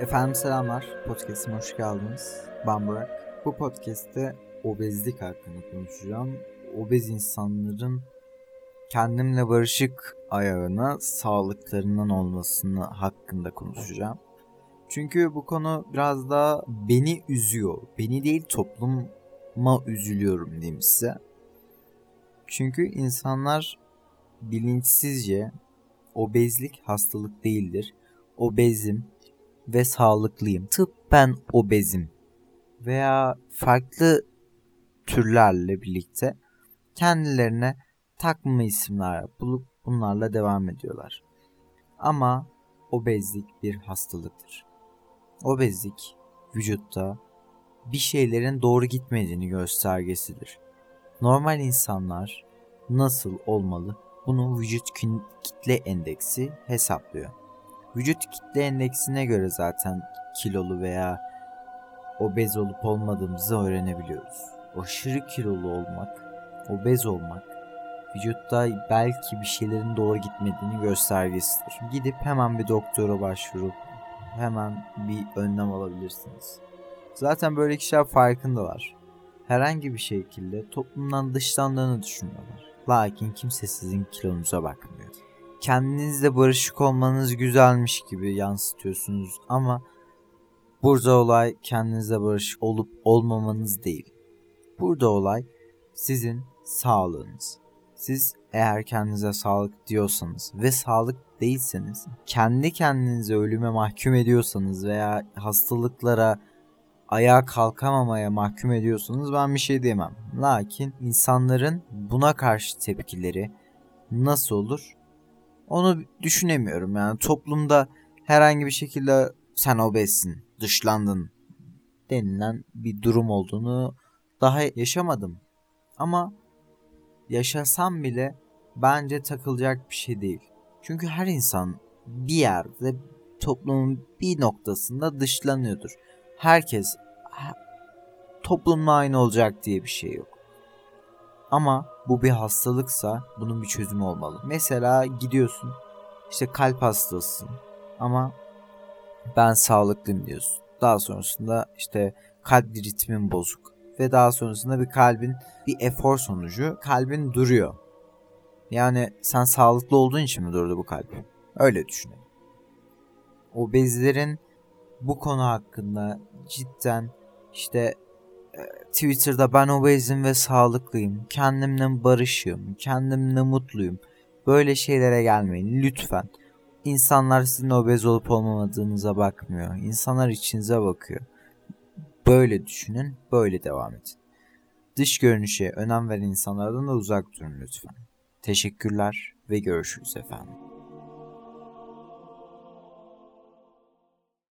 Efendim selamlar. Podcast'ime hoş geldiniz. Ben Burak. Bu podcast'te obezlik hakkında konuşacağım. Obez insanların kendimle barışık ayağına sağlıklarından olmasını hakkında konuşacağım. Çünkü bu konu biraz daha beni üzüyor. Beni değil topluma üzülüyorum diyeyim size. Çünkü insanlar bilinçsizce obezlik hastalık değildir. Obezim ve sağlıklıyım. Tıbben obezim veya farklı türlerle birlikte kendilerine takma isimler bulup bunlarla devam ediyorlar. Ama obezlik bir hastalıktır. Obezlik vücutta bir şeylerin doğru gitmediğini göstergesidir. Normal insanlar nasıl olmalı? Bunu vücut kitle endeksi hesaplıyor. Vücut kitle endeksine göre zaten kilolu veya obez olup olmadığımızı öğrenebiliyoruz. Aşırı kilolu olmak, obez olmak vücutta belki bir şeylerin doğru gitmediğini göstergesidir. Gidip hemen bir doktora başvurup hemen bir önlem alabilirsiniz. Zaten böyle kişiler farkındalar. Herhangi bir şekilde toplumdan dışlandığını düşünüyorlar. Lakin kimse sizin kilonuza bakmıyor. Kendinizle barışık olmanız güzelmiş gibi yansıtıyorsunuz ama burada olay kendinizle barışık olup olmamanız değil. Burada olay sizin sağlığınız. Siz eğer kendinize sağlık diyorsanız ve sağlık değilseniz, kendi kendinizi ölüme mahkum ediyorsanız veya hastalıklara ayağa kalkamamaya mahkum ediyorsanız ben bir şey diyemem. Lakin insanların buna karşı tepkileri nasıl olur? Onu düşünemiyorum. Yani toplumda herhangi bir şekilde sen obezsin, dışlandın denilen bir durum olduğunu daha yaşamadım. Ama yaşasam bile bence takılacak bir şey değil. Çünkü her insan bir yerde toplumun bir noktasında dışlanıyordur. Herkes toplumla aynı olacak diye bir şey yok. Ama bu bir hastalıksa bunun bir çözümü olmalı. Mesela gidiyorsun işte kalp hastasısın ama ben sağlıklıyım diyorsun. Daha sonrasında işte kalp ritmin bozuk ve daha sonrasında bir kalbin bir efor sonucu kalbin duruyor. Yani sen sağlıklı olduğun için mi durdu bu kalp? Öyle düşünün. Obezlerin bu konu hakkında cidden işte Twitter'da ben obezim ve sağlıklıyım, kendimle barışıyorum, kendimle mutluyum. Böyle şeylere gelmeyin lütfen. İnsanlar sizin obez olup olmamadığınıza bakmıyor. İnsanlar içinize bakıyor. Böyle düşünün, böyle devam edin. Dış görünüşe önem veren insanlardan da uzak durun lütfen. Teşekkürler ve görüşürüz efendim.